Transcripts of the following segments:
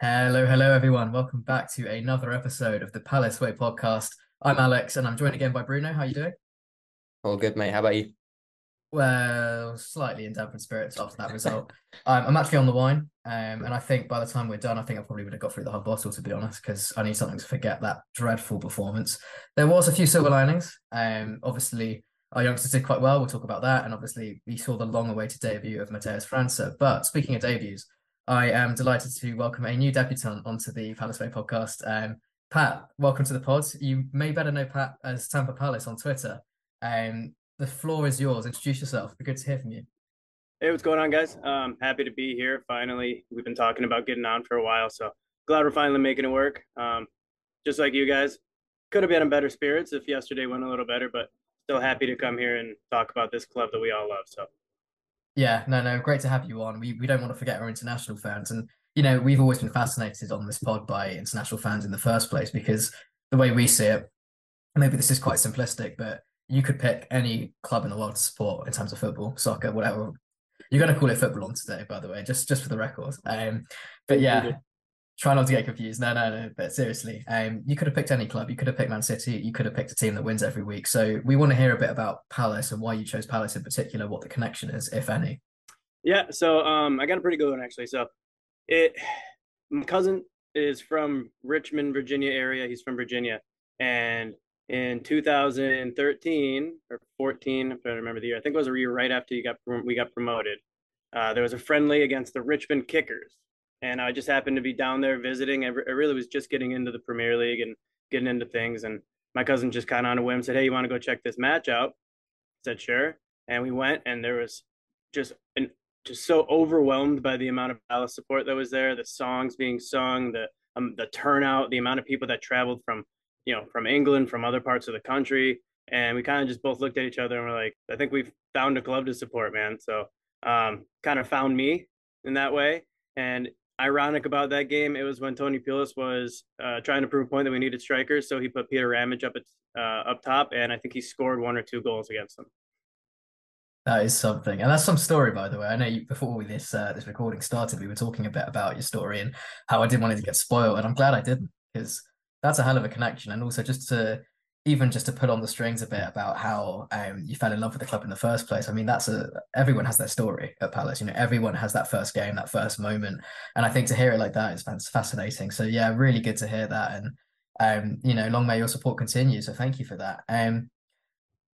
Hello, hello, everyone. Welcome back to another episode of the Palace Way podcast. I'm Alex, and I'm joined again by Bruno. How are you doing? All good, mate. How about you? Well, slightly in dampened spirits after that result. um, I'm actually on the wine, um, and I think by the time we're done, I think I probably would have got through the whole bottle, to be honest, because I need something to forget that dreadful performance. There was a few silver linings. Um, obviously, our youngsters did quite well. We'll talk about that, and obviously, we saw the long-awaited debut of Matheus França. But speaking of debuts, I am delighted to welcome a new debutant onto the Palace Way podcast. Um, Pat, welcome to the pod. You may better know Pat as Tampa Palace on Twitter. Um, the floor is yours. Introduce yourself. Be good to hear from you. Hey, what's going on, guys? Um, happy to be here. Finally, we've been talking about getting on for a while, so glad we're finally making it work. Um, just like you guys, could have been in better spirits if yesterday went a little better, but still happy to come here and talk about this club that we all love. So yeah, no, no, great to have you on. We we don't want to forget our international fans, and you know we've always been fascinated on this pod by international fans in the first place because the way we see it, maybe this is quite simplistic, but you could pick any club in the world to support in terms of football, soccer, whatever. You're going to call it football on today, by the way, just just for the record. Um, but yeah, try not to get confused. No, no, no. But seriously, um, you could have picked any club. You could have picked Man City. You could have picked a team that wins every week. So we want to hear a bit about Palace and why you chose Palace in particular. What the connection is, if any. Yeah. So um, I got a pretty good one actually. So it, my cousin is from Richmond, Virginia area. He's from Virginia, and in 2013 or 14, if trying remember the year. I think it was a year right after you got we got promoted. Uh, there was a friendly against the Richmond Kickers, and I just happened to be down there visiting. I, really was just getting into the Premier League and getting into things, and my cousin just kind of on a whim said, "Hey, you want to go check this match out?" I said, "Sure," and we went, and there was just an just so overwhelmed by the amount of Palace support that was there, the songs being sung, the um, the turnout, the amount of people that traveled from you know from England, from other parts of the country, and we kind of just both looked at each other and we're like, I think we've found a club to support, man. So um, kind of found me in that way, and ironic about that game, it was when Tony Pulis was uh, trying to prove a point that we needed strikers, so he put Peter Ramage up at, uh, up top, and I think he scored one or two goals against them. That is something, and that's some story, by the way. I know you, before this uh, this recording started, we were talking a bit about your story and how I didn't want it to get spoiled, and I'm glad I didn't because that's a hell of a connection, and also just to even just to pull on the strings a bit about how um, you fell in love with the club in the first place. I mean, that's a everyone has their story at Palace. You know, everyone has that first game, that first moment, and I think to hear it like that is fascinating. So yeah, really good to hear that, and um, you know, long may your support continue. So thank you for that. Um,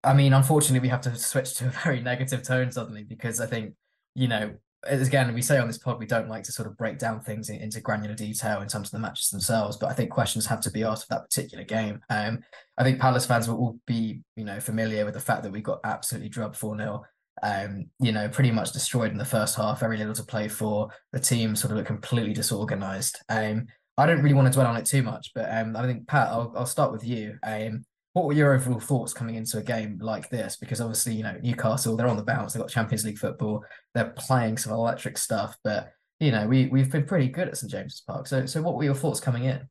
I mean, unfortunately, we have to switch to a very negative tone suddenly because I think, you know, again, we say on this pod we don't like to sort of break down things into granular detail in terms of the matches themselves, but I think questions have to be asked of that particular game. Um, I think Palace fans will all be, you know, familiar with the fact that we got absolutely drubbed 4 0. Um, you know, pretty much destroyed in the first half, very little to play for. The team sort of looked completely disorganized. Um, I don't really want to dwell on it too much, but um, I think Pat, I'll, I'll start with you. Um, what were your overall thoughts coming into a game like this? Because obviously, you know, Newcastle, they're on the bounce, they've got Champions League football, they're playing some electric stuff, but you know, we we've been pretty good at St James's Park. So so what were your thoughts coming in?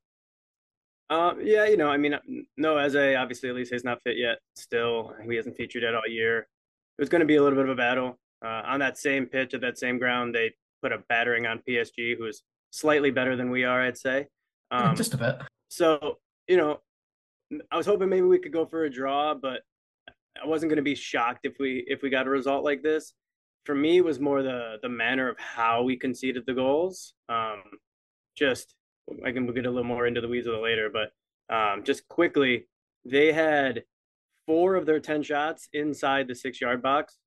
Um, yeah, you know, I mean, no, as a obviously Olise is not fit yet. Still, he hasn't featured yet all year. It was going to be a little bit of a battle uh, on that same pitch at that same ground. They put a battering on PSG, who is slightly better than we are, I'd say. Um, Just a bit. So you know, I was hoping maybe we could go for a draw, but I wasn't going to be shocked if we if we got a result like this. For me, it was more the the manner of how we conceded the goals. Um, just I can get a little more into the weeds of it later, but um, just quickly, they had four of their ten shots inside the six yard box.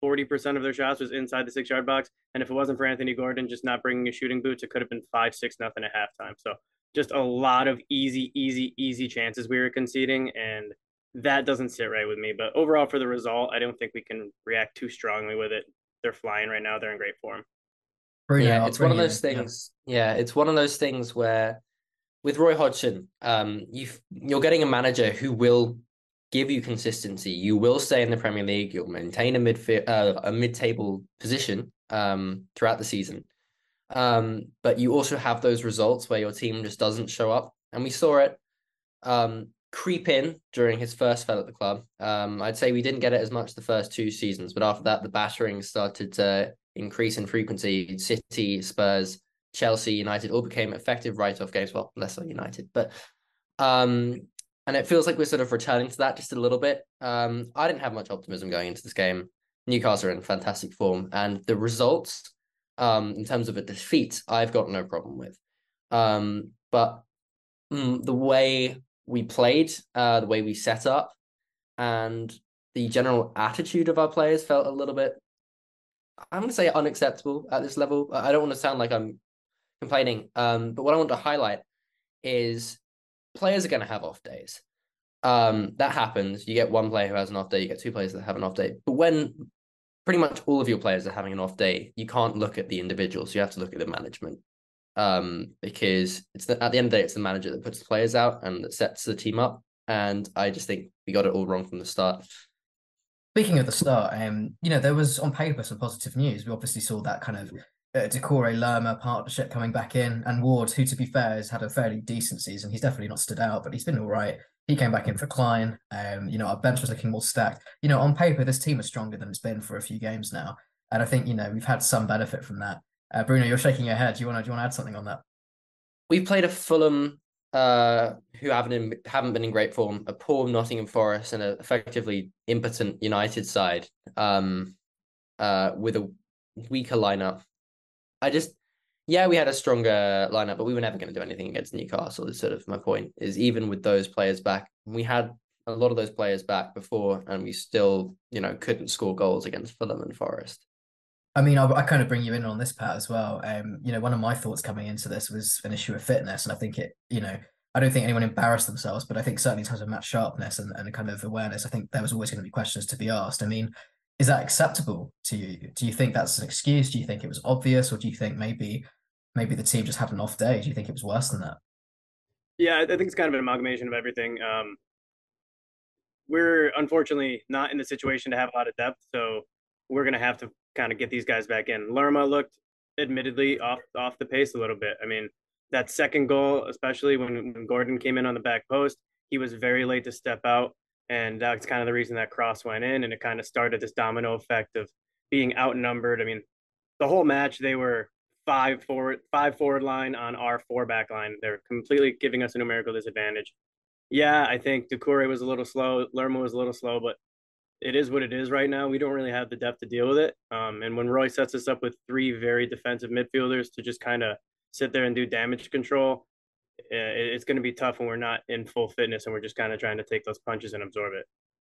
Forty percent of their shots was inside the six yard box, and if it wasn't for Anthony Gordon just not bringing his shooting boots, it could have been five six nothing at halftime. So just a lot of easy, easy, easy chances we were conceding, and that doesn't sit right with me. But overall, for the result, I don't think we can react too strongly with it. They're flying right now; they're in great form. Yeah, it's one of those things. Yeah. yeah, it's one of those things where with Roy Hodgson, um, you you're getting a manager who will give you consistency. You will stay in the Premier League. You'll maintain a mid uh, a mid table position um, throughout the season. Um, but you also have those results where your team just doesn't show up. And we saw it um, creep in during his first spell at the club. Um, I'd say we didn't get it as much the first two seasons, but after that, the battering started to increase in frequency. City, Spurs, Chelsea, United all became effective write-off games. Well, less so United, but um, and it feels like we're sort of returning to that just a little bit. Um, I didn't have much optimism going into this game. Newcastle are in fantastic form, and the results, um, in terms of a defeat, I've got no problem with. Um, but mm, the way we played, uh, the way we set up, and the general attitude of our players felt a little bit I'm going to say unacceptable at this level. I don't want to sound like I'm complaining, um, but what I want to highlight is players are going to have off days. Um, that happens. You get one player who has an off day, you get two players that have an off day. But when pretty much all of your players are having an off day, you can't look at the individuals. You have to look at the management. Um, because it's the, at the end of the day, it's the manager that puts the players out and that sets the team up. And I just think we got it all wrong from the start. Speaking of the start, um, you know, there was on paper some positive news. We obviously saw that kind of uh, Doucouré Lerma partnership coming back in, and Ward, who to be fair has had a fairly decent season. He's definitely not stood out, but he's been all right. He came back in for Clyne. Um, you know, our bench was looking more stacked. You know, on paper, this team is stronger than it's been for a few games now, and I think you know we've had some benefit from that. Uh, Bruno, you're shaking your head. Do you want to do you want to add something on that? We've played a Fulham uh, who haven't in, haven't been in great form, a poor Nottingham Forest, and an effectively impotent United side, um, uh, with a weaker lineup. I just, yeah, we had a stronger lineup, but we were never going to do anything against Newcastle. Is sort of my point. Is even with those players back, we had a lot of those players back before, and we still, you know, couldn't score goals against Fulham and Forest. I mean, I, I, kind of bring you in on this part as well. Um, you know, one of my thoughts coming into this was an issue of fitness, and I think it, you know, I don't think anyone embarrassed themselves, but I think certainly in terms of match sharpness and, and kind of awareness, I think there was always going to be questions to be asked. I mean, is that acceptable to you? Do you think that's an excuse? Do you think it was obvious, or do you think maybe maybe the team just had an off day? Do you think it was worse than that? Yeah, I think it's kind of an amalgamation of everything. Um, we're unfortunately not in the situation to have a lot of depth, so we're going to have to kind of get these guys back in. Lerma looked admittedly off off the pace a little bit. I mean, that second goal, especially when, when Gordon came in on the back post, he was very late to step out. And that's kind of the reason that cross went in. And it kind of started this domino effect of being outnumbered. I mean, the whole match, they were five forward, five forward line on our four back line. They're completely giving us a numerical disadvantage. Yeah, I think Doucouré was a little slow. Lerma was a little slow, but it is what it is right now. We don't really have the depth to deal with it. Um, and when Roy sets us up with three very defensive midfielders to just kind of sit there and do damage control, Uh, it's going to be tough when we're not in full fitness and we're just kind of trying to take those punches and absorb it.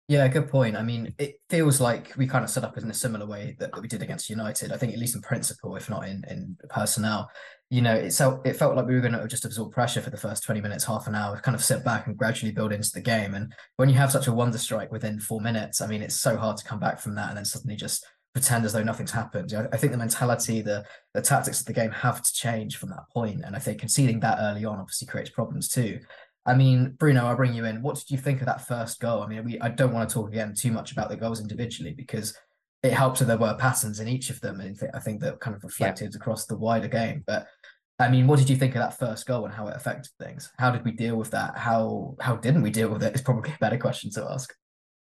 Yeah, good point. I mean, it feels like we kind of set up in a similar way that, that we did against United. I think at least in principle, if not in in personnel, you know, it felt it felt like we were going to just absorb pressure for the first twenty minutes, half an hour, kind of sit back and gradually build into the game. And when you have such a wonder strike within four minutes, I mean, it's so hard to come back from that and then suddenly just pretend as though nothing's happened. I think the mentality, the the tactics of the game have to change from that point. And I think conceding that early on obviously creates problems too. I mean, Bruno, I'll bring you in. What did you think of that first goal? I mean, we, I don't want to talk again too much about the goals individually because it helps that there were patterns in each of them, and I think that kind of reflected yeah. across the wider game. But I mean, what did you think of that first goal and how it affected things? How did we deal with that? How how didn't we deal with it? Is probably a better question to ask.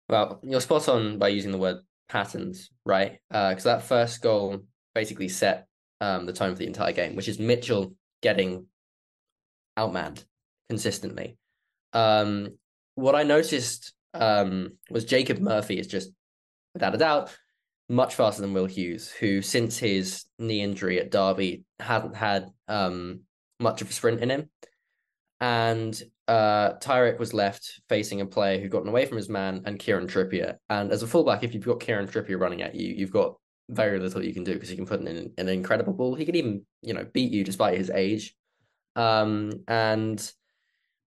Well, you're spot on by using the word patterns, right? Because uh, that first goal basically set um, the tone for the entire game, which is Mitchell getting outmanned consistently. Um, what I noticed um, was Jacob Murphy is just, without a doubt, much faster than Will Hughes, who since his knee injury at Derby hadn't had um, much of a sprint in him. And uh, Tyrick was left facing a player who'd gotten away from his man and Kieran Trippier. And as a fullback, if you've got Kieran Trippier running at you, you've got very little you can do because he can put in an, incredible ball. He can even, you know, beat you despite his age. Um, and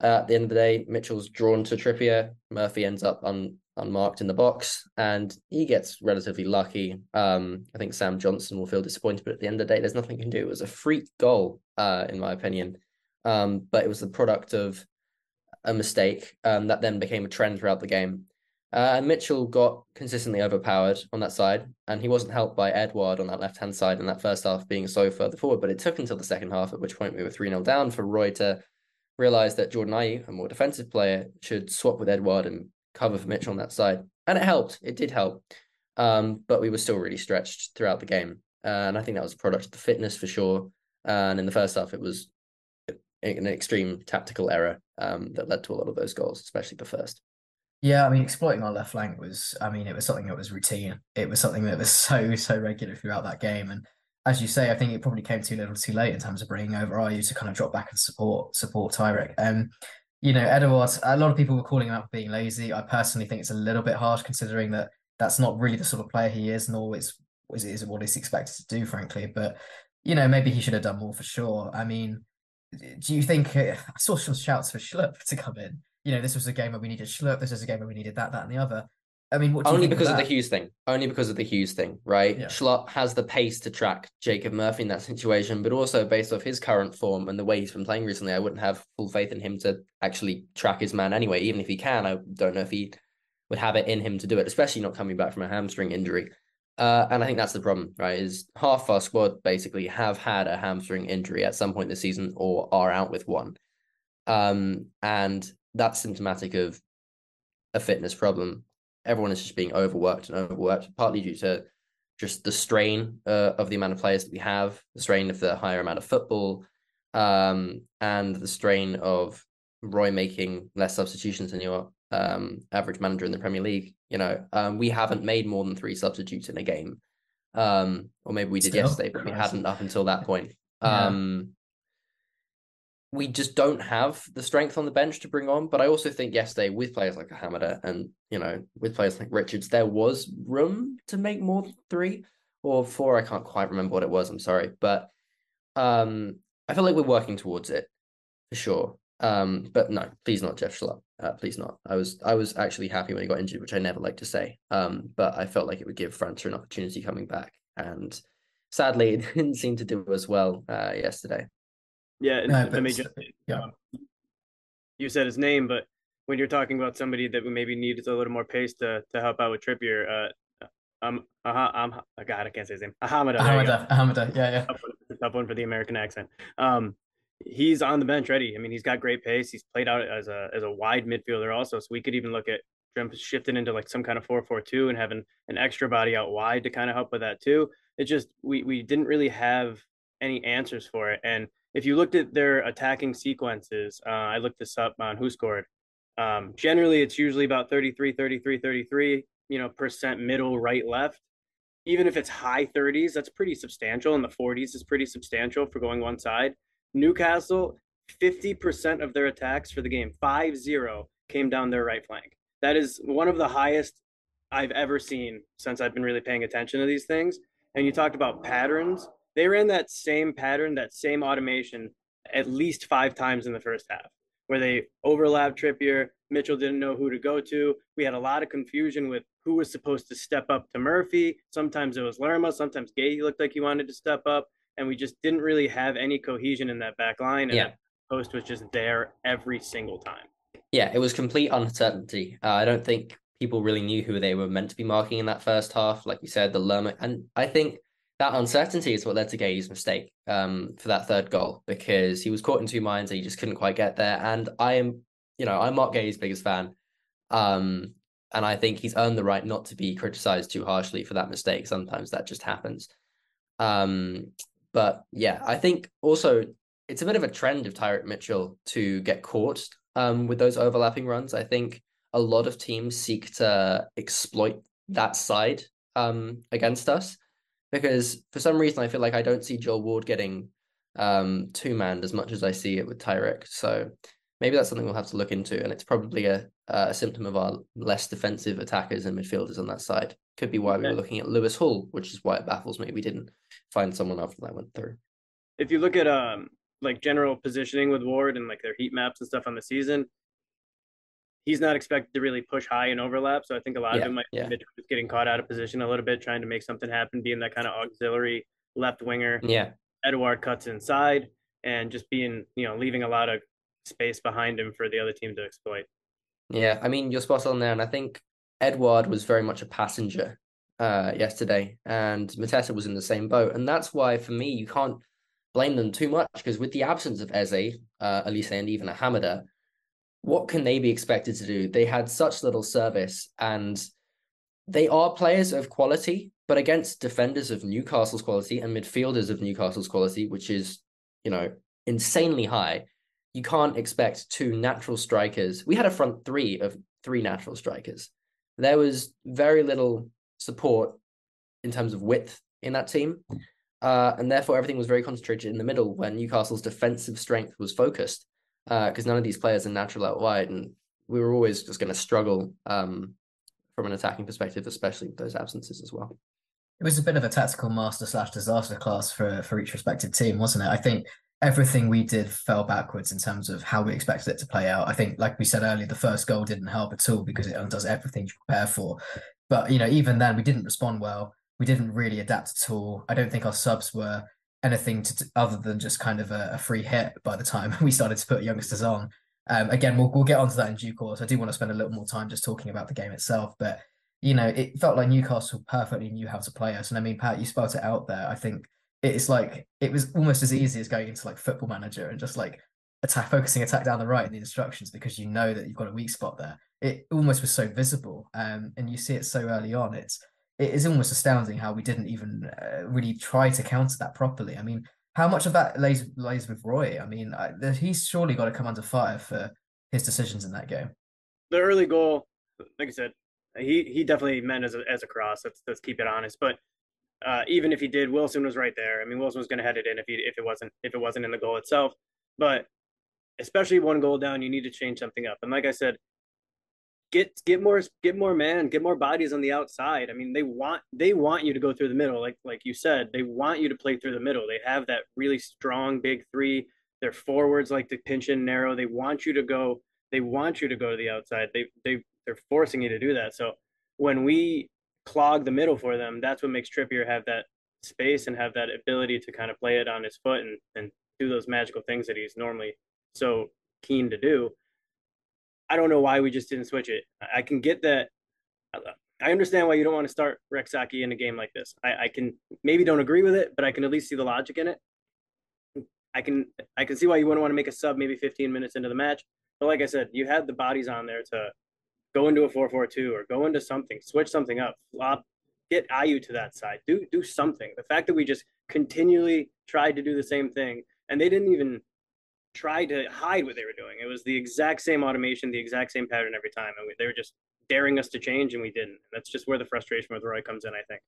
at the end of the day, Mitchell's drawn to Trippier. Murphy ends up un, unmarked in the box, and he gets relatively lucky. Um, I think Sam Johnstone will feel disappointed, but at the end of the day, there's nothing he can do. It was a freak goal, uh, in my opinion. Um, but it was the product of a mistake um, that then became a trend throughout the game. Uh, Mitchell got consistently overpowered on that side, and he wasn't helped by Edouard on that left hand side in that first half being so further forward. But it took until the second half, at which point we were 3 0 down, for Roy to realize that Jordan Ayew, a more defensive player, should swap with Edouard and cover for Mitchell on that side. And it helped. It did help. Um, but we were still really stretched throughout the game. Uh, and I think that was a product of the fitness for sure. and in the first half, it was an extreme tactical error um, that led to a lot of those goals, especially the first. Yeah, I mean, exploiting our left flank was, I mean, it was something that was routine. It was something that was so, so regular throughout that game. And as you say, I think it probably came too little too late in terms of bringing over Ayew to kind of drop back and support support Tyrick. Um, you know, Edouard, a lot of people were calling him out for being lazy. I personally think it's a little bit harsh considering that that's not really the sort of player he is, nor is, is, is what he's expected to do, frankly. But, you know, maybe he should have done more for sure. I mean, do you think uh, I saw some shouts for Schlupp to come in? You know, this was a game where we needed Schlupp. This was a game where we needed that, that, and the other. I mean, only because of, of, the Hughes thing. Only because of the Hughes thing, right? Yeah. Schlupp has the pace to track Jacob Murphy in that situation, but also based off his current form and the way he's been playing recently, I wouldn't have full faith in him to actually track his man anyway. Even if he can, I don't know if he would have it in him to do it, especially not coming back from a hamstring injury. Uh, and I think that's the problem, right? Is half our squad basically have had a hamstring injury at some point this season or are out with one. Um, and that's symptomatic of a fitness problem. Everyone is just being overworked and overworked, partly due to just the strain uh, of the amount of players that we have, the strain of the higher amount of football, um, and the strain of Roy making less substitutions than your um, average manager in the Premier League. You know, um, we haven't made more than three substitutes in a game, um, or maybe we did Still? yesterday, but we hadn't up until that point. Yeah. Um, we just don't have the strength on the bench to bring on. But I also think yesterday, with players like Hamada and you know, with players like Richards, there was room to make more than three or four. I can't quite remember what it was. I'm sorry, but um, I feel like we're working towards it for sure. Um, but no, please not Jeff Schlupp. Uh, please not. I was I was actually happy when he got injured, which I never like to say. Um, but I felt like it would give França an opportunity coming back, and sadly, it didn't seem to do as well uh, yesterday. Yeah, no, let me just, yeah. Um, you said his name, but when you're talking about somebody that maybe needs a little more pace to to help out with Trippier, uh, um, uh, um, oh God, I can't say his name. Ahamada. Ahamada. Ahamada. Yeah, yeah. Tough one, tough one for the American accent. Um, he's on the bench ready. I mean, he's got great pace. He's played out as a as a wide midfielder also. So we could even look at Trump shifting into like some kind of four four two and having an extra body out wide to kind of help with that too. It just we we didn't really have any answers for it. And if you looked at their attacking sequences, uh, I looked this up on WhoScored. Um, generally, it's usually about 33, 33, 33, you know, percent middle, right, left. Even if it's high 30s, that's pretty substantial. And the 40s is pretty substantial for going one side. Newcastle, 50% of their attacks for the game, 5 0, came down their right flank. That is one of the highest I've ever seen since I've been really paying attention to these things. And you talked about patterns. They ran that same pattern, that same automation at least five times in the first half, where they overlapped Trippier. Mitchell didn't know who to go to. We had a lot of confusion with who was supposed to step up to Murphy. Sometimes it was Lerma. Sometimes Guéhi looked like he wanted to step up and we just didn't really have any cohesion in that back line. And yeah. post was just there every single time. Yeah, it was complete uncertainty. Uh, I don't think people really knew who they were meant to be marking in that first half. Like you said, the Lerma. And I think that uncertainty is what led to Guéhi's mistake um, for that third goal because he was caught in two minds and he just couldn't quite get there. And I am, you know, I'm Marc Guéhi's biggest fan. Um, and I think he's earned the right not to be criticized too harshly for that mistake. Sometimes that just happens. Um, but yeah, I think also it's a bit of a trend of Tyrick Mitchell to get caught um, with those overlapping runs. I think a lot of teams seek to exploit that side um, against us because for some reason I feel like I don't see Joel Ward getting um, two manned as much as I see it with Tyrick. So maybe that's something we'll have to look into, and it's probably a, a symptom of our less defensive attackers and midfielders on that side. Could be why we were looking at Lewis Hall, which is why it baffles me we didn't find someone after that went through. If you look at um like general positioning with Ward and like their heat maps and stuff on the season, he's not expected to really push high and overlap. So I think a lot yeah, of it might yeah. be getting caught out of position a little bit, trying to make something happen, being that kind of auxiliary left winger. Yeah. Edouard cuts inside and just being, you know, leaving a lot of space behind him for the other team to exploit. Yeah, I mean you're spot on there, and I think Edouard was very much a passenger uh, yesterday, and Mateta was in the same boat, and that's why for me you can't blame them too much because with the absence of Eze, uh, Olise, and even Hamada, what can they be expected to do? They had such little service, and they are players of quality, but against defenders of Newcastle's quality and midfielders of Newcastle's quality, which is you know, insanely high. You can't expect two natural strikers. We had a front three of three natural strikers. There was very little support in terms of width in that team. Uh, and therefore, everything was very concentrated in the middle where Newcastle's defensive strength was focused because uh, none of these players are natural out wide. And we were always just going to struggle um, from an attacking perspective, especially with those absences as well. It was a bit of a tactical master slash disaster class for for each respective team, wasn't it? I think everything we did fell backwards in terms of how we expected it to play out. I think, like we said earlier, the first goal didn't help at all because it undoes everything you prepare for. But you know, even then, we didn't respond well. We didn't really adapt at all. I don't think our subs were anything to, other than just kind of a, a, free hit by the time we started to put youngsters on. Um, again, we'll we'll get onto that in due course. I do want to spend a little more time just talking about the game itself, but you know, it felt like Newcastle perfectly knew how to play us. And I mean, Pat, you spelled it out there. I think it's like it was almost as easy as going into like Football Manager and just like attack, focusing attack down the right in the instructions because you know that you've got a weak spot there. It almost was so visible, um, and you see it so early on. It's it is almost astounding how we didn't even uh, really try to counter that properly. I mean, how much of that lays lays with Roy? I mean, I, he's surely got to come under fire for his decisions in that game. The early goal, like I said, he he definitely meant as a as a cross. Let's let's keep it honest. But uh, even if he did, Wilson was right there. I mean, Wilson was going to head it in if he if it wasn't if it wasn't in the goal itself. But especially one goal down, you need to change something up. And like I said, get get more get more man, get more bodies on the outside. I mean, they want they want you to go through the middle, like like you said. They want you to play through the middle. They have that really strong big three. Their forwards like to pinch in narrow. They want you to go. They want you to go to the outside. They they they're forcing you to do that. So when we clog the middle for them, that's what makes Trippier have that space and have that ability to kind of play it on his foot and, and do those magical things that he's normally so keen to do. I don't know why we just didn't switch it. I can get that. I understand why you don't want to start Rak-Sakyi in a game like this. I, I can maybe don't agree with it, but I can at least see the logic in it. I can I can see why you wouldn't want to make a sub maybe 15 minutes into the match. But like I said, you had the bodies on there to go into a 4-4-2 or go into something, switch something up, flop, get Ayew to that side. Do do something. The fact that we just continually tried to do the same thing and they didn't even try to hide what they were doing. It was the exact same automation, the exact same pattern every time, and we, they were just daring us to change, and we didn't. That's just where the frustration with Roy comes in, I think.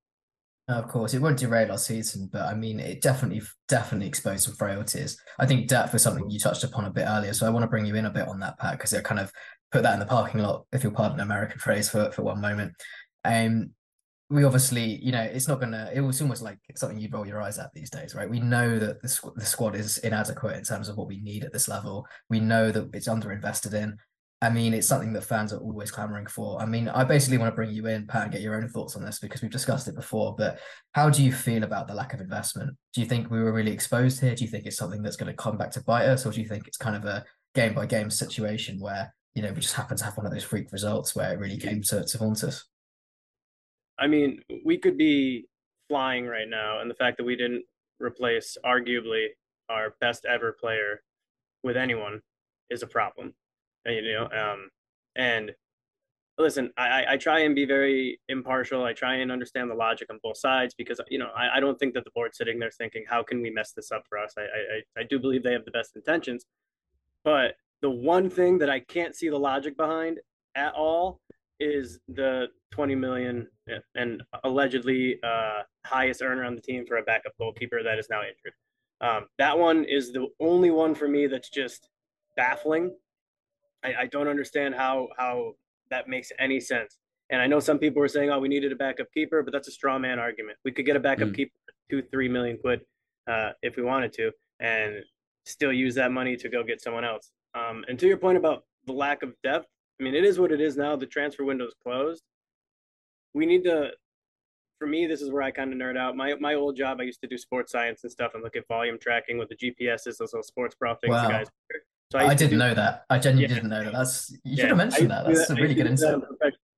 Of course, it won't derail our season, but I mean, it definitely, definitely exposed some frailties. I think depth was something you touched upon a bit earlier, so I want to bring you in a bit on that, Pat, because it kind of put that in the parking lot, if you'll pardon an American phrase for, for one moment. Um, we obviously, you know, it's not gonna. It was almost like something you'd roll your eyes at these days, right? We know that the, squ- the squad is inadequate in terms of what we need at this level. We know that it's underinvested in. I mean, it's something that fans are always clamoring for. I mean, I basically want to bring you in, Pat, and get your own thoughts on this because we've discussed it before. But how do you feel about the lack of investment? Do you think we were really exposed here? Do you think it's something that's going to come back to bite us, or do you think it's kind of a game by game situation where you know, we just happen to have one of those freak results where it really came to, to haunt us. I mean, we could be flying right now, and the fact that we didn't replace arguably our best ever player with anyone is a problem. You know, um, and listen, I, I try and be very impartial. I try and understand the logic on both sides because you know I, I don't think that the board's sitting there thinking how can we mess this up for us. I, I I do believe they have the best intentions, but the one thing that I can't see the logic behind at all is the 20 million and allegedly uh, highest earner on the team for a backup goalkeeper that is now injured. Um, that one is the only one for me that's just baffling. I, I, don't understand how how that makes any sense. And I know some people were saying, "Oh, we needed a backup keeper," but that's a straw man argument. We could get a backup mm. keeper two, three million quid uh, if we wanted to, and still use that money to go get someone else. Um, and to your point about the lack of depth, I mean, it is what it is now. The transfer window is closed. We need to. For me, this is where I kind of nerd out. My my old job, I used to do sports science and stuff, and look at volume tracking with the GPSs, those little sports things. Wow. guys. So I, I didn't do, know that. I genuinely yeah. didn't know that. That's you should have mentioned that. That's that. a really good insight.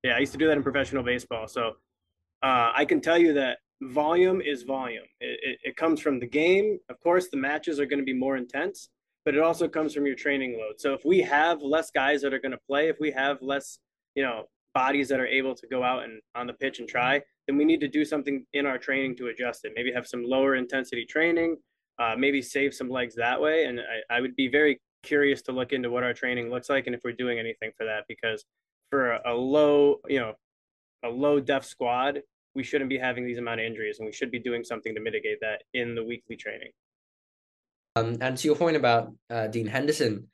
Yeah, I used to do that in professional baseball. So uh, I can tell you that volume is volume. It, it, it comes from the game. Of course, the matches are going to be more intense, but it also comes from your training load. So if we have less guys that are going to play, if we have less, you know, bodies that are able to go out and on the pitch and try, then we need to do something in our training to adjust it. Maybe have some lower intensity training, uh, maybe save some legs that way. And I, I would be very curious to look into what our training looks like and if we're doing anything for that because for a, a low, you know, a low def squad, we shouldn't be having these amount of injuries and we should be doing something to mitigate that in the weekly training. Um, and to your point about uh, Dean Henderson,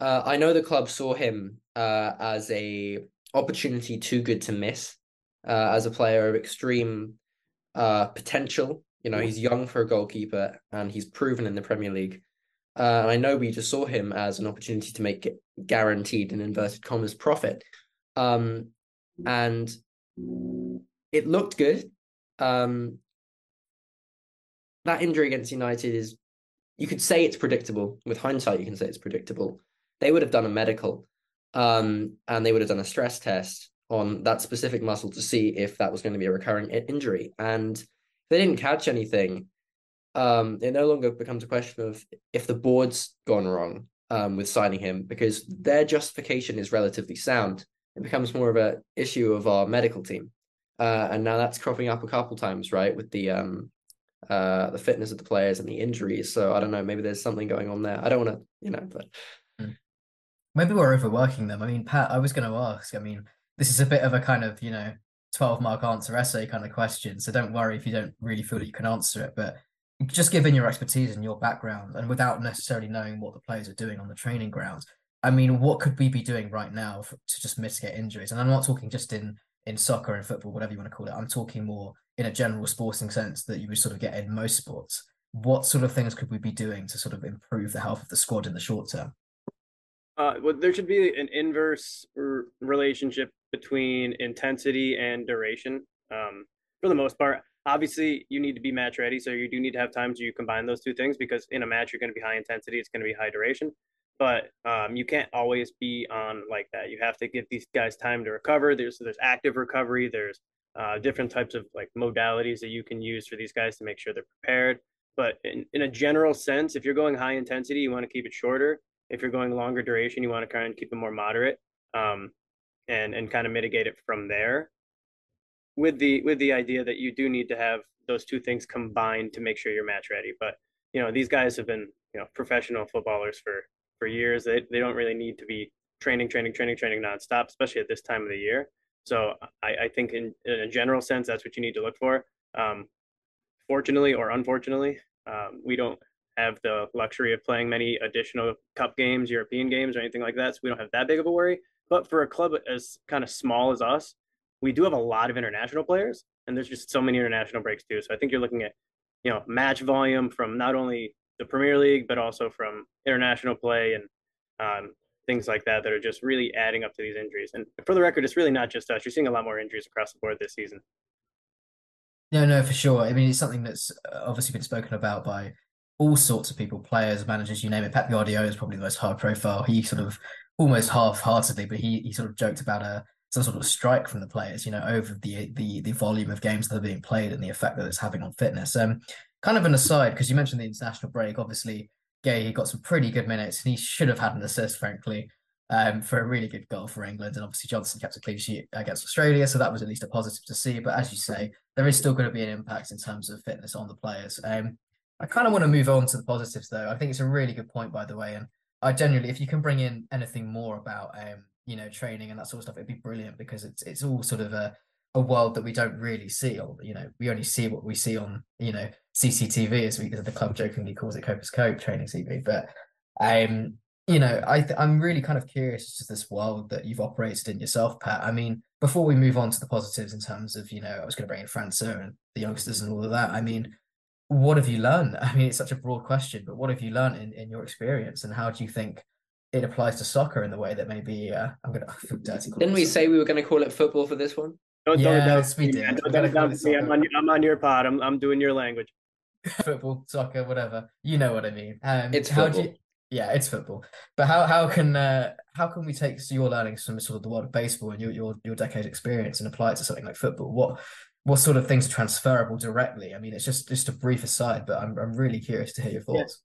uh, I know the club saw him uh, as a opportunity too good to miss, uh, as a player of extreme uh, potential. You know, he's young for a goalkeeper and he's proven in the Premier League. Uh, and I know we just saw him as an opportunity to make guaranteed in inverted commas profit. Um, and it looked good. Um, that injury against United is, you could say it's predictable. With hindsight, you can say it's predictable. They would have done a medical um, and they would have done a stress test on that specific muscle to see if that was going to be a recurring injury. And they didn't catch anything. Um, it no longer becomes a question of if the board's gone wrong um, with signing him because their justification is relatively sound. It becomes more of a issue of our medical team, uh, and now that's cropping up a couple times, right, with the um, uh, the fitness of the players and the injuries. So I don't know, maybe there's something going on there. I don't want to, you know, but hmm. maybe we're overworking them. I mean, Pat, I was going to ask. I mean, this is a bit of a kind of you know 12 mark answer essay kind of question. So don't worry if you don't really feel that you can answer it. But just given your expertise and your background, and without necessarily knowing what the players are doing on the training grounds, I mean, what could we be doing right now for, to just mitigate injuries? And I'm not talking just in in soccer and football, whatever you want to call it. I'm talking more in a general sporting sense that you would sort of get in most sports. What sort of things could we be doing to sort of improve the health of the squad in the short term? Uh, well, there should be an inverse r- relationship between intensity and duration. Um, for the most part, obviously, you need to be match ready, so you do need to have times you combine those two things because in a match you're going to be high intensity, it's going to be high duration. But um, you can't always be on like that. You have to give these guys time to recover. There's there's active recovery. There's uh, different types of like modalities that you can use for these guys to make sure they're prepared. But in, in a general sense, if you're going high intensity, you want to keep it shorter. If you're going longer duration, you want to kind of keep it more moderate. Um, and and kind of mitigate it from there with the with the idea that you do need to have those two things combined to make sure you're match ready. But you know these guys have been you know professional footballers for for years. They, they don't really need to be training training training training nonstop especially at this time of the year. So i, I think in, in a general sense that's what you need to look for. Um, fortunately or unfortunately um, we don't have the luxury of playing many additional cup games european games or anything like that so we don't have that big of a worry. But for a club as kind of small as us, we do have a lot of international players, and there's just so many international breaks too. So I think you're looking at, you know, match volume from not only the Premier League but also from international play and um, things like that that are just really adding up to these injuries. And for the record, it's really not just us. You're seeing a lot more injuries across the board this season. No, no, for sure. I mean, it's something that's uh, obviously been spoken about by all sorts of people, players, managers, you name it. Pep Guardiola is probably the most high profile. He sort of almost half-heartedly, but he he sort of joked about a some sort of strike from the players, you know, over the the the volume of games that are being played and the effect that it's having on fitness. Um, kind of an aside because you mentioned the international break. Obviously, Guéhi he got some pretty good minutes, and he should have had an assist, frankly, um, for a really good goal for England. And obviously, Johnstone kept a clean sheet against Australia, so that was at least a positive to see. But as you say, there is still going to be an impact in terms of fitness on the players. Um, I kind of want to move on to the positives, though. I think it's a really good point, by the way, and I genuinely, if you can bring in anything more about, um, you know, training and that sort of stuff, it'd be brilliant because it's it's all sort of a a world that we don't really see, or you know, we only see what we see on, you know, CCTV, as we the club jokingly calls it Copers Cope training cv But um, you know, I th- I'm really kind of curious to this world that you've operated in yourself, Pat. I mean, before we move on to the positives in terms of, you know, I was going to bring in França and the youngsters and all of that. I mean, what have you learned? I mean, it's such a broad question, but what have you learned in, in your experience, and how do you think it applies to soccer in the way that maybe uh, I'm gonna feel dirty. Didn't we say we were going to call it football for this one? Don't, don't, we did. Don't, don't, don't, I'm, on, I'm on your pod. I'm I'm doing your language. football, soccer, whatever. You know what I mean. Um, it's how football. You, yeah, it's football. But how how can uh, how can we take your learnings from sort of the world of baseball and your your your decade experience and apply it to something like football? What what sort of things are transferable directly? I mean, it's just just a brief aside, but I'm I'm really curious to hear your thoughts.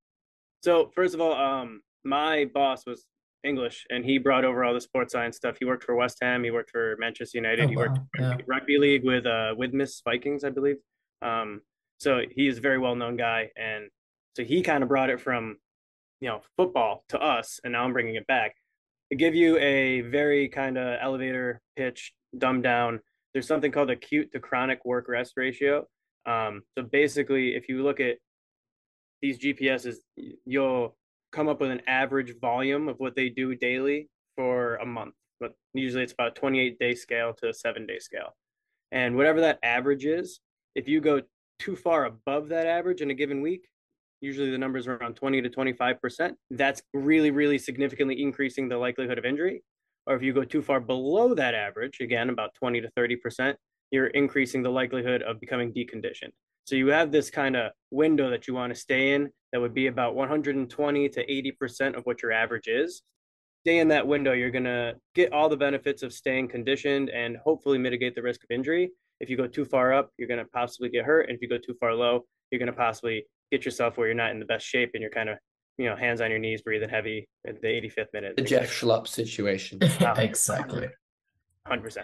Yeah. So first of all, um, my boss was English, and he brought over all the sports science stuff. He worked for West Ham. He worked for Manchester United. Oh, he worked wow. yeah. rugby, league with uh with Widnes Vikings, I believe. Um, so he is a very well known guy, and So he kind of brought it from, you know, football to us, and now I'm bringing it back. To give you a very kind of elevator pitch, dumbed down, there's something called acute to chronic work rest ratio. Um, so basically, if you look at these GPSs, you'll come up with an average volume of what they do daily for a month. But usually it's about a 28 day scale to a seven day scale. And whatever that average is, if you go too far above that average in a given week, usually the numbers are around 20 to 25%, that's really, really significantly increasing the likelihood of injury. Or if you go too far below that average, again, about 20 to 30%, you're increasing the likelihood of becoming deconditioned. So you have this kind of window that you want to stay in that would be about 120 to 80% of what your average is stay in that window, you're going to get all the benefits of staying conditioned and hopefully mitigate the risk of injury. If you go too far up, you're going to possibly get hurt. And if you go too far low, you're going to possibly get yourself where you're not in the best shape and you're kind of, you know, hands on your knees, breathing heavy at the 85th minute. The Jeff Schlupp situation. exactly. 100%.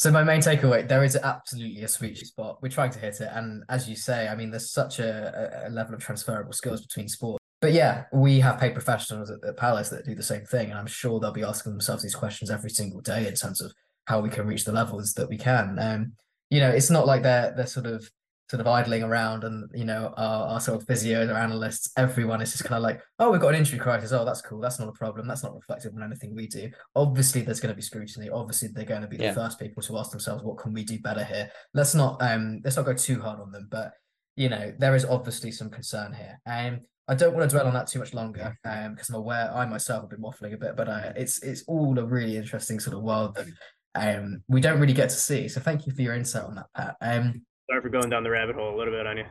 So my main takeaway, there is absolutely a sweet spot. We're trying to hit it, and as you say, I mean, there's such a, a level of transferable skills between sports but yeah, we have paid professionals at, the Palace that do the same thing, and I'm sure they'll be asking themselves these questions every single day in terms of how we can reach the levels that we can. Um, you know, it's not like they're they're sort of sort of idling around and you know our, our sort of physios or analysts everyone is just kind of like oh we've got an injury crisis. Oh that's cool. That's not a problem. That's not reflective on anything we do. Obviously there's going to be scrutiny. Obviously they're going to be the first people to ask themselves what can we do better here? Let's not um let's not go too hard on them but you know there is obviously some concern here. And um, I don't want to dwell on that too much longer um, because I'm aware I myself have been waffling a bit, but uh, it's it's all a really interesting sort of world that um, we don't really get to see. So thank you for your insight on that, Pat. Um, Sorry for going down the rabbit hole a little bit on you.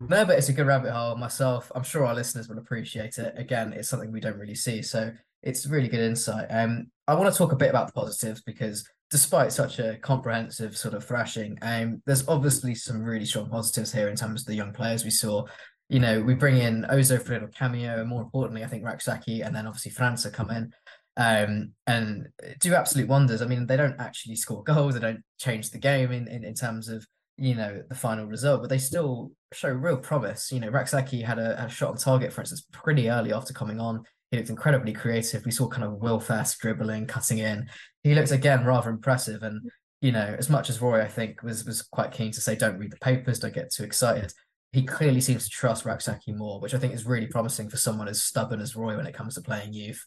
No, but it's a good rabbit hole. Myself, I'm sure our listeners will appreciate it. Again, it's something we don't really see, so it's really good insight. Um, I want to talk a bit about the positives because despite such a comprehensive sort of thrashing, um, there's obviously some really strong positives here in terms of the young players we saw you know, we bring in Ozoh for a little cameo, and more importantly, I think Rak-Sakyi and then obviously França come in um, and do absolute wonders. I mean, they don't actually score goals, they don't change the game in, in, in terms of, you know, the final result, but they still show real promise. You know, Rak-Sakyi had a, a shot on target, for instance, pretty early after coming on. He looked incredibly creative. We saw kind of Will Fast dribbling, cutting in. He looks again rather impressive. And, you know, as much as Roy, I think, was was quite keen to say, don't read the papers, don't get too excited he clearly seems to trust Rak-Sakyi more, which I think is really promising for someone as stubborn as Roy when it comes to playing youth.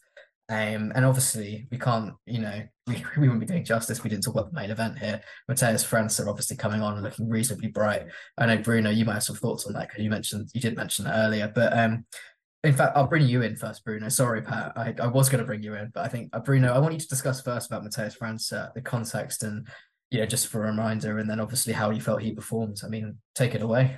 Um, and obviously, we can't, you know, we, we wouldn't be doing justice. We didn't talk about the main event here. França are obviously coming on and looking reasonably bright. I know Bruno, you might have some thoughts on that because you mentioned you did mention that earlier. But um, in fact, I'll bring you in first, Bruno. Sorry, Pat. I, I was going to bring you in, but I think uh, Bruno, I want you to discuss first about Matheus França, the context, and you know, just for a reminder, and then obviously how you felt he performed. I mean, take it away.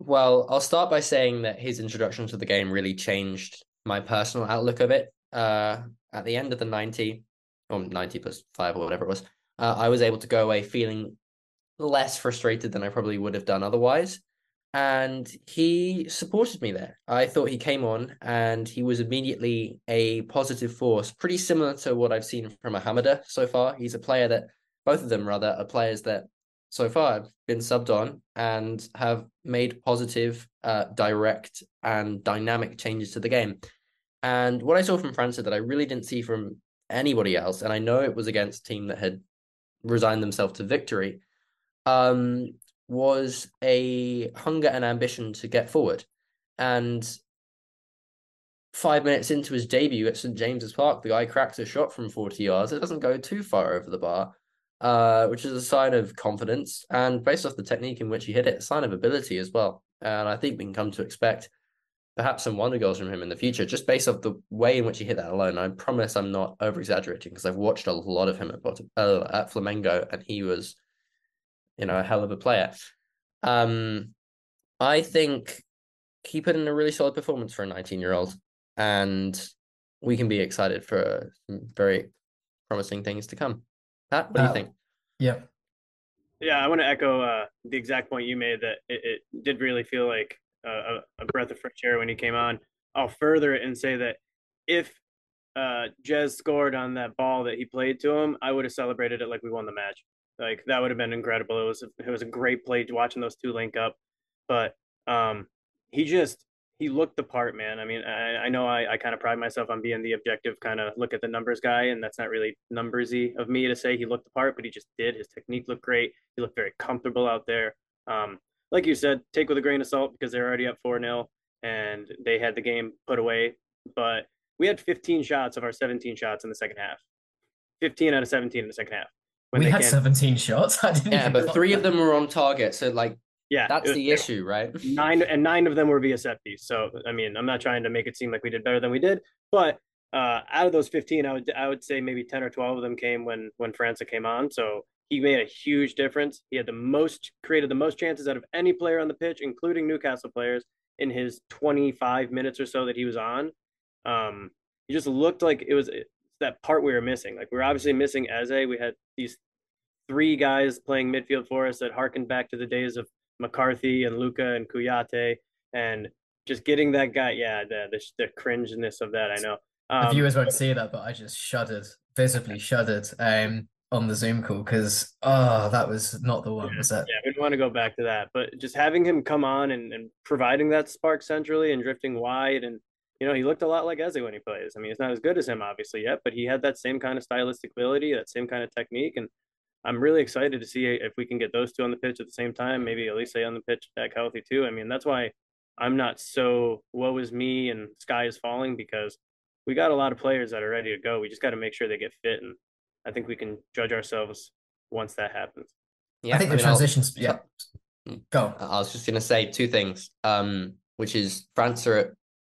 Well, I'll start by saying that his introduction to the game really changed my personal outlook of it. Uh, at the end of the 90, or 90 plus five or whatever it was, uh, I was able to go away feeling less frustrated than I probably would have done otherwise. And he supported me there. I thought he came on and he was immediately a positive force, pretty similar to what I've seen from Ahamada so far. He's a player that, both of them rather, are players that so far have been subbed on and have made positive, uh, direct, and dynamic changes to the game. And what I saw from França that I really didn't see from anybody else, and I know it was against a team that had resigned themselves to victory, um, was a hunger and ambition to get forward. And five minutes into his debut at St James's Park, the guy cracks a shot from 40 yards. It doesn't go too far over the bar uh, which is a sign of confidence and based off the technique in which he hit it, a sign of ability as well. And I think we can come to expect perhaps some wonder goals from him in the future, just based off the way in which he hit that alone. I promise I'm not over exaggerating because I've watched a lot of him at, uh, at Flamengo and he was, you know, a hell of a player. Um, I think he put in a really solid performance for a 19 year old, and we can be excited for some very promising things to come. Pat, what do you uh, think? Yeah. Yeah, I want to echo uh, the exact point you made that it, it did really feel like a, a, breath of fresh air when he came on. I'll further it and say that if uh, Jez scored on that ball that he played to him, I would have celebrated it like we won the match. Like that would have been incredible. It was it was a great play watching those two link up, but um, he just he looked the part, man. I mean, I, I know I, I kind of pride myself on being the objective kind of look at the numbers guy, and that's not really numbersy of me to say he looked the part, but he just did. His technique looked great. He looked very comfortable out there. Um, like you said, take with a grain of salt because they're already up 4 0 and they had the game put away. But we had 15 shots of our 17 shots in the second half. 15 out of 17 in the second half. we had 17 shots. yeah, but three that. of them were on target. So, like, yeah, that's the issue, right? Nine and nine of them were via set piece. So I mean, I'm not trying to make it seem like we did better than we did, but uh, out of those 15, I would I would say maybe 10 or 12 of them came when when França came on. So he made a huge difference. He had the most created the most chances out of any player on the pitch, including Newcastle players, in his 25 minutes or so that he was on. Um, he just looked like it was that part we were missing. Like we are obviously missing Eze. We had these three guys playing midfield for us that harkened back to the days of McCarthy and Luka and Kouyaté and just getting that guy. Yeah, the the, the cringeness of that. I know. Um, the viewers won't see that, but I just shuddered, visibly shuddered, um, on the Zoom call because oh, ah, that was not the one. Yeah, was that? Yeah, we don't want to go back to that, but just having him come on and, and providing that spark centrally and drifting wide and you know, he looked a lot like Eze when he plays. I mean, he's not as good as him, obviously, yet, but he had that same kind of stylistic ability, that same kind of technique. And I'm really excited to see if we can get those two on the pitch at the same time. Maybe Olise on the pitch back healthy too. I mean, that's why I'm not so woe is me and sky is falling because we got a lot of players that are ready to go. We just got to make sure they get fit, and I think we can judge ourselves once that happens. Yeah, I think I the mean, transitions. I'll, yeah, mm. go. I was just gonna say two things. Um, which is França at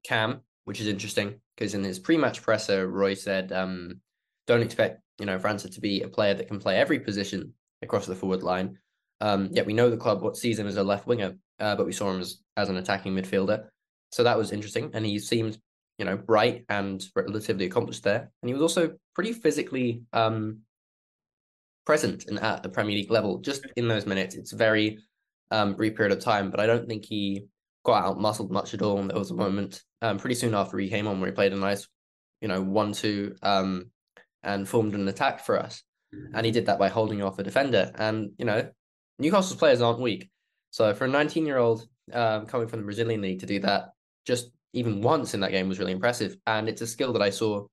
CAM, which is interesting because in his pre-match presser, Roy said, um, "Don't expect you know, França to be a player that can play every position across the forward line. Um, yet we know the club what season as a left winger, uh, but we saw him as, as an attacking midfielder. So that was interesting. And he seemed, you know, bright and relatively accomplished there. And he was also pretty physically um, present in, at the Premier League level, just in those minutes. It's a very um, brief period of time, but I don't think he got out muscled much at all. And there was a moment um, pretty soon after he came on where he played a nice, you know, one two um, and formed an attack for us. And he did that by holding off a defender. And, you know, Newcastle's players aren't weak. So for a 19 year old um, coming from the Brazilian league to do that just even once in that game was really impressive. And it's a skill that I saw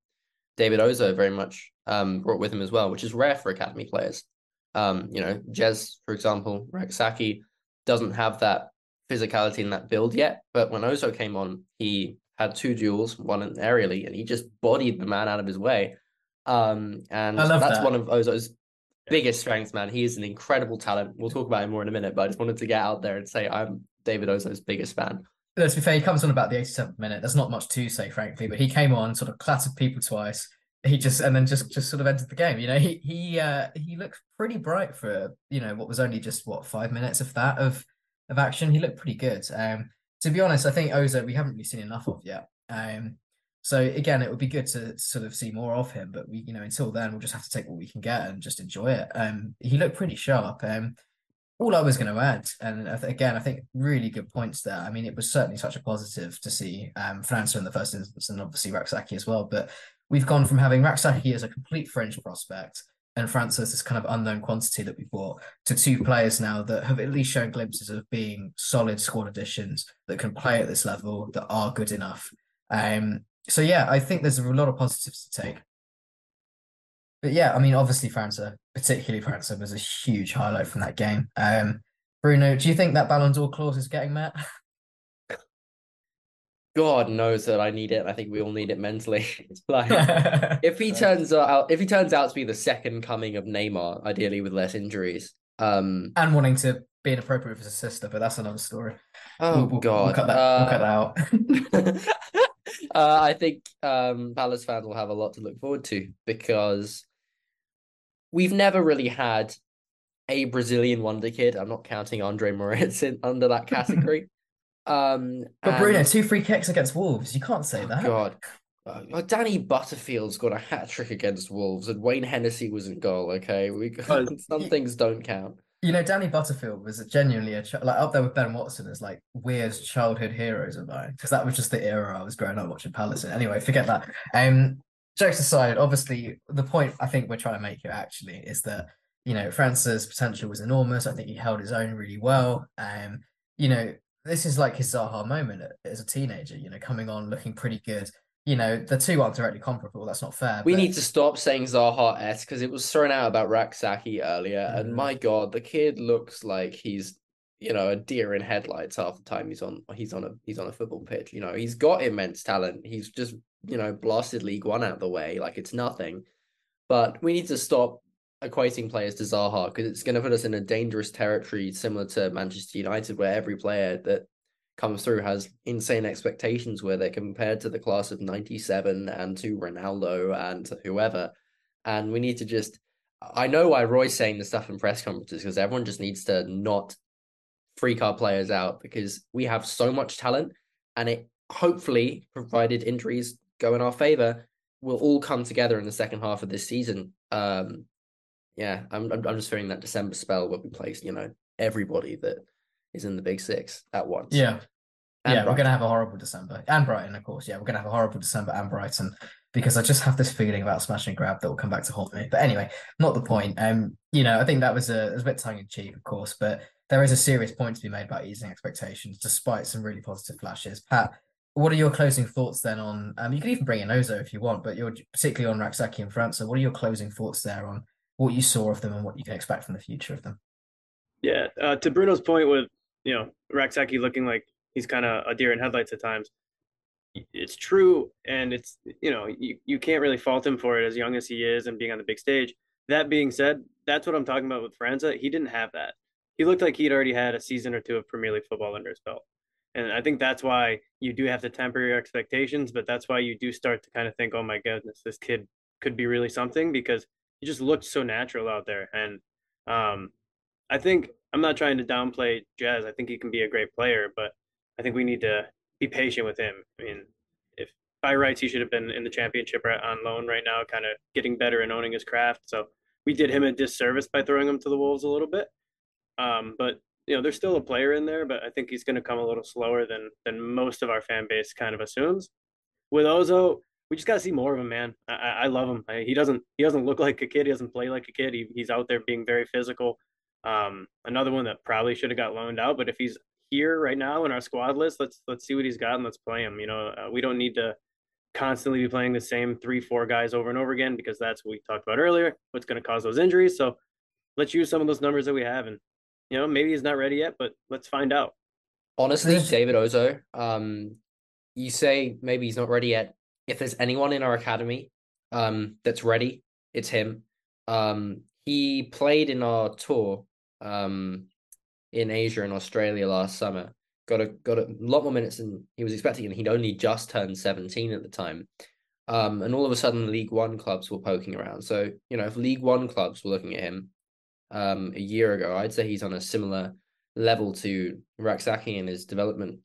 David Ozoh very much um, brought with him as well, which is rare for academy players. Um, you know, Jez, for example, Rak-Sakyi doesn't have that physicality and that build yet. But when Ozoh came on, he had two duels, one aerially, and he just bodied the man out of his way. Um, and that's that. one of Ozoh's biggest strengths, man. He is an incredible talent. We'll talk about him more in a minute, but I just wanted to get out there and say I'm David Ozoh's biggest fan. Let's be fair, he comes on about the 87th minute. There's not much to say, frankly, but he came on, sort of clattered people twice. He just and then just just sort of entered the game. You know, he he uh he looked pretty bright for you know what was only just what five minutes of that of of action. He looked pretty good. Um, to be honest, I think Ozoh we haven't really seen enough of yet. Um, so again, it would be good to sort of see more of him, but we, you know, until then, we'll just have to take what we can get and just enjoy it. Um, he looked pretty sharp. Um, all I was going to add, and again, I think really good points there. I mean, it was certainly such a positive to see um, França in the first instance, and obviously Rak-Sakyi as well. But we've gone from having Rak-Sakyi as a complete fringe prospect and França as this kind of unknown quantity that we bought to two players now that have at least shown glimpses of being solid squad additions that can play at this level that are good enough. Um, so yeah, I think there's a lot of positives to take. But yeah, I mean, obviously França, particularly França, was a huge highlight from that game. Um, Bruno, do you think that Ballon d'Or clause is getting met? God knows that I need it. I think we all need it mentally. like if he turns out if he turns out to be the second coming of Neymar, ideally with less injuries. Um and wanting to be inappropriate with his sister, but that's another story. Oh we'll, God. We'll cut that, uh, we'll cut that out. uh, I think um, Palace fans will have a lot to look forward to because we've never really had a Brazilian wonder kid. I'm not counting Andre Moritz in, under that category. um, but and... Bruno, two free kicks against Wolves. You can't say oh, that. God. Uh, Danny Butterfield's got a hat trick against Wolves, and Wayne Hennessy was in goal. Okay, we some things don't count. You know, Danny Butterfield was genuinely a ch- like up there with Ben Watson as like weird childhood heroes of mine because that was just the era I was growing up watching Palace. In. Anyway, forget that. Um, jokes aside, obviously the point I think we're trying to make here actually is that you know França's potential was enormous. I think he held his own really well. Um, you know, this is like his Zaha moment as a teenager. You know, coming on looking pretty good. You know, the two aren't directly comparable. That's not fair. We but... need to stop saying Zaha s because it was thrown out about Rak-Sakyi earlier, mm. and my god, the kid looks like he's you know a deer in headlights half the time he's on he's on a he's on a football pitch. You know, he's got immense talent. He's just you know blasted League One out of the way like it's nothing. But we need to stop equating players to Zaha because it's going to put us in a dangerous territory similar to Manchester United, where every player that comes through has insane expectations where they're compared to the class of 97 and to Ronaldo and whoever. And we need to just, I know why Roy's saying the stuff in press conferences because everyone just needs to not freak our players out because we have so much talent and it hopefully, provided injuries go in our favor, will all come together in the second half of this season. Um, yeah, I'm I'm just fearing that December spell where we place, you know, everybody that is in the big six at once. Yeah. And yeah, Brighton. we're gonna have a horrible December. And Brighton, of course. Yeah, we're gonna have a horrible December and Brighton because I just have this feeling about smash and grab that will come back to haunt me. But anyway, not the point. Um, you know, I think that was a, was a bit tongue in cheek, of course, but there is a serious point to be made about easing expectations, despite some really positive flashes. Pat, what are your closing thoughts then on? Um, you can even bring in Ozoh if you want, but you're particularly on Rak-Sakyi and França. So, what are your closing thoughts there on what you saw of them and what you can expect from the future of them? Yeah, uh, to Bruno's point with you know Rak-Sakyi looking like he's kind of a deer in headlights at times. It's true, and it's you know you, you can't really fault him for it as young as he is and being on the big stage. That being said, that's what I'm talking about with França. He didn't have that. He looked like he'd already had a season or two of Premier League football under his belt. And I think that's why you do have to temper your expectations, but that's why you do start to kind of think, oh my goodness, this kid could be really something because he just looked so natural out there. And um, I think I'm not trying to downplay Jazz. I think he can be a great player, but I think we need to be patient with him. I mean, if by rights he should have been in the championship on loan right now, kind of getting better and owning his craft. So we did him a disservice by throwing him to the wolves a little bit. Um, but you know, there's still a player in there, but I think he's going to come a little slower than than most of our fan base kind of assumes. With Ozoh, we just got to see more of him, man. I, I love him. I, he doesn't he doesn't look like a kid. He doesn't play like a kid. He, he's out there being very physical. Um, another one that probably should have got loaned out, but if he's here right now in our squad list, let's let's see what he's got and let's play him. You know, uh, we don't need to constantly be playing the same three four guys over and over again because that's what we talked about earlier. What's going to cause those injuries? So let's use some of those numbers that we have and you know, maybe he's not ready yet, but let's find out. Honestly, David Ozoh, um, you say maybe he's not ready yet. If there's anyone in our academy um, that's ready, it's him. Um, he played in our tour um, in Asia and Australia last summer. Got a got a lot more minutes than he was expecting, and he'd only just turned 17 at the time. Um, and all of a sudden, League One clubs were poking around. So you know, if League One clubs were looking at him, um, a year ago. I'd say he's on a similar level to Rak-Sakyi in his development,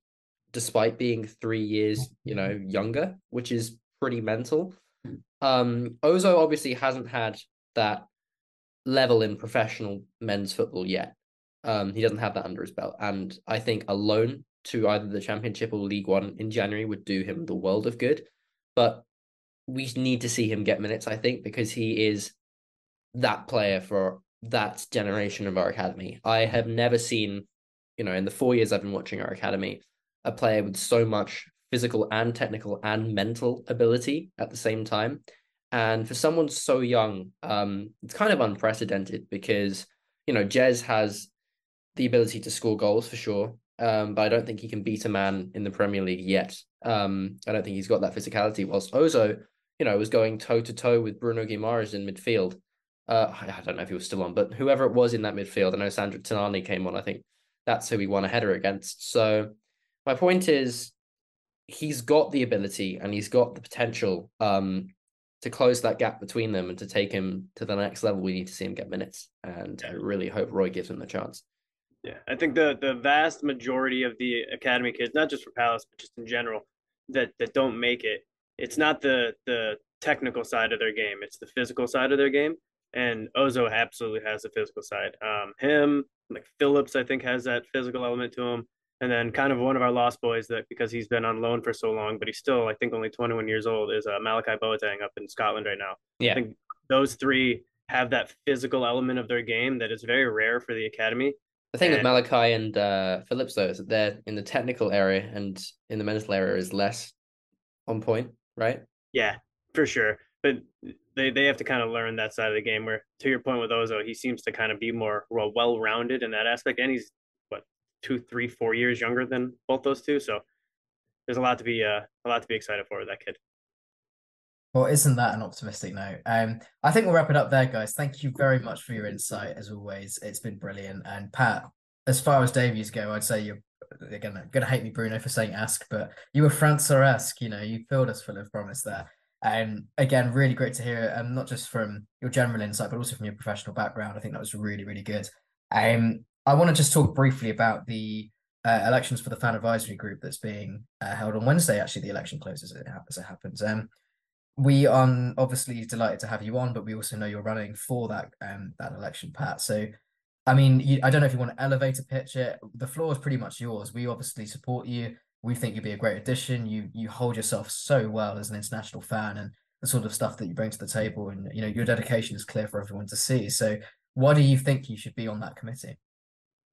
despite being three years, you know, younger, which is pretty mental. Um, Ozoh obviously hasn't had that level in professional men's football yet. Um, he doesn't have that under his belt, and I think a loan to either the Championship or League One in January would do him the world of good. But we need to see him get minutes, I think, because he is that player for that generation of our academy. I have never seen, you know, in the four years I've been watching our academy, a player with so much physical and technical and mental ability at the same time. And for someone so young, um, it's kind of unprecedented because, you know, Jez has the ability to score goals for sure. Um, but I don't think he can beat a man in the Premier League yet. Um, I don't think he's got that physicality. Whilst Ozoh, you know, was going toe to toe with Bruno Guimaraes in midfield uh, I don't know if he was still on, but whoever it was in that midfield, I know Sandro Tonali came on. I think that's who he won a header against. So my point is, he's got the ability and he's got the potential um, to close that gap between them and to take him to the next level. We need to see him get minutes, and I really hope Roy gives him the chance. Yeah, I think the the vast majority of the academy kids, not just for Palace, but just in general, that that don't make it, it's not the the technical side of their game; it's the physical side of their game and Ozoh absolutely has the physical side. Um, him, like Phillips, I think has that physical element to him. And then kind of one of our lost boys that because he's been on loan for so long, but he's still I think only 21 years old is uh, Malachi Boateng up in Scotland right now. Yeah, I think those three have that physical element of their game that is very rare for the academy. The thing and, with Malachi and uh, Phillips though is that they're in the technical area and in the mental area is less on point, right? Yeah, for sure. But they, they have to kind of learn that side of the game. Where to your point with Ozoh, he seems to kind of be more well rounded in that aspect, and he's what two, three, four years younger than both those two. So there's a lot to be uh, a lot to be excited for with that kid. Well, isn't that an optimistic note? Um, I think we'll wrap it up there, guys. Thank you very much for your insight, as always. It's been brilliant. And Pat, as far as debuts go, I'd say you're gonna gonna hate me, Bruno, for saying ask, but you were França-esque. You know, you filled us full of promise there. And um, again, really great to hear, um, not just from your general insight, but also from your professional background. I think that was really, really good. Um, I want to just talk briefly about the uh, elections for the fan advisory group that's being uh, held on Wednesday. Actually, the election closes as it, happens. Um, we are obviously delighted to have you on, but we also know you're running for that um that election, Pat. So, I mean, you, I don't know if you want to elevator pitch it. The floor is pretty much yours. We obviously support you. We think you'd be a great addition. You you hold yourself so well as an international fan, and the sort of stuff that you bring to the table, and you know your dedication is clear for everyone to see. So, why do you think you should be on that committee?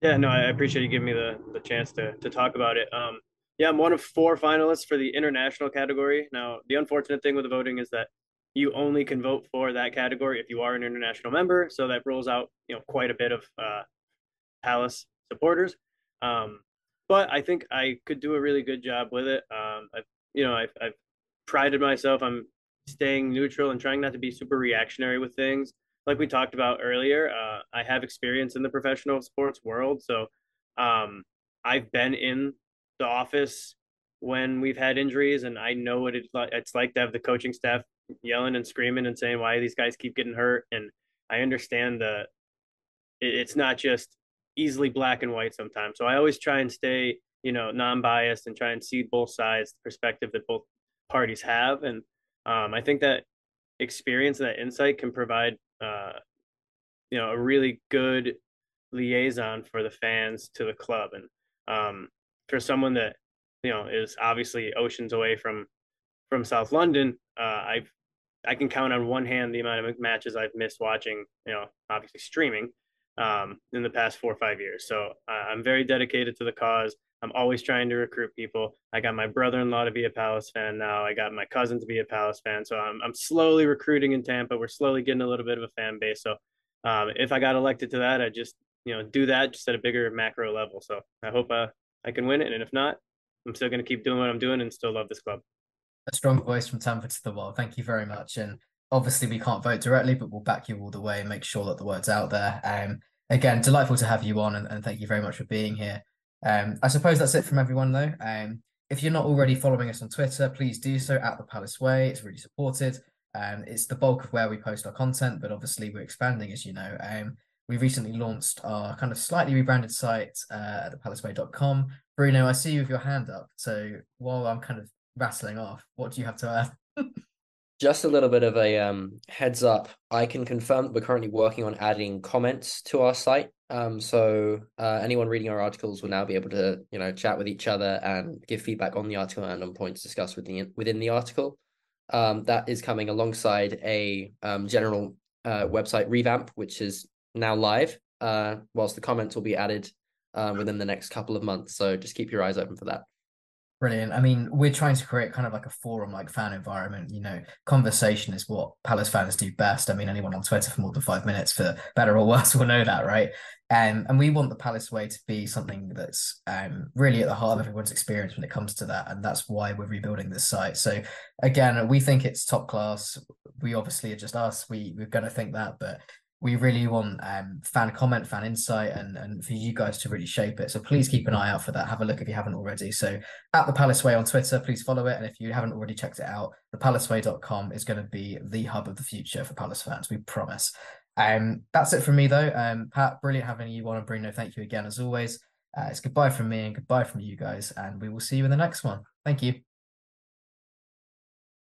Yeah, no, I appreciate you giving me the the chance to to talk about it. Um, yeah, I'm one of four finalists for the international category. Now, the unfortunate thing with the voting is that you only can vote for that category if you are an international member. So that rules out, you know, quite a bit of uh, Palace supporters. Um, but I think I could do a really good job with it. Um, I, you know, I've, I've prided myself. I'm staying neutral and trying not to be super reactionary with things. Like we talked about earlier, uh, I have experience in the professional sports world, so um, I've been in the office when we've had injuries, and I know what it's like. It's like to have the coaching staff yelling and screaming and saying why these guys keep getting hurt. And I understand that it's not just easily black and white sometimes. So I always try and stay, you know, non-biased and try and see both sides, the perspective that both parties have. And um, I think that experience, that insight can provide, uh, you know, a really good liaison for the fans to the club. And um, for someone that you know is obviously oceans away from from South London, uh, I've I can count on one hand the amount of matches I've missed watching. You know, obviously streaming um, in the past four or five years. So I'm very dedicated to the cause. I'm always trying to recruit people. I got my brother-in-law to be a Palace fan now. I got my cousin to be a Palace fan. So I'm I'm slowly recruiting in Tampa. We're slowly getting a little bit of a fan base. So um, if I got elected to that, I just you know do that just at a bigger macro level. So I hope uh, I can win it. And if not, I'm still going to keep doing what I'm doing and still love this club. A strong voice from Tampa to the world. Thank you very much. And obviously, we can't vote directly, but we'll back you all the way and make sure that the word's out there. Um, again, delightful to have you on, and, and thank you very much for being here. Um, I suppose that's it from everyone, though. Um, if you're not already following us on Twitter, please do so at the Palace Way. It's really supported. Um, it's the bulk of where we post our content, but obviously we're expanding, as you know. Um, we recently launched our kind of slightly rebranded site uh, at thepalaceway.com. Bruno, I see you with your hand up. So while I'm kind of rattling off, what do you have to add? Just a little bit of a um, heads up. I can confirm that we're currently working on adding comments to our site. Um, so uh, anyone reading our articles will now be able to, you know, chat with each other and give feedback on the article and on points discussed within within the article. Um, that is coming alongside a um, general uh, website revamp, which is now live, uh, whilst the comments will be added uh, within the next couple of months. So just keep your eyes open for that. Brilliant. I mean, we're trying to create kind of like a forum like fan environment. You know, conversation is what Palace fans do best. I mean, anyone on Twitter for more than five minutes, for better or worse, will know that, right? Um, and we want the Palace way to be something that's um, really at the heart of everyone's experience when it comes to that. And that's why we're rebuilding this site. So, again, we think it's top class. We obviously are just us. We, we're going to think that, but we really want um, fan comment, fan insight, and and for you guys to really shape it. So please keep an eye out for that. Have a look if you haven't already. So at the Palace Way on Twitter, please follow it. And if you haven't already checked it out, thepalaceway.com is going to be the hub of the future for Palace fans. We promise. Um, that's it from me though. Um, Pat, brilliant having you on, and Bruno, thank you again as always. Uh, it's goodbye from me and goodbye from you guys, and we will see you in the next one. Thank you.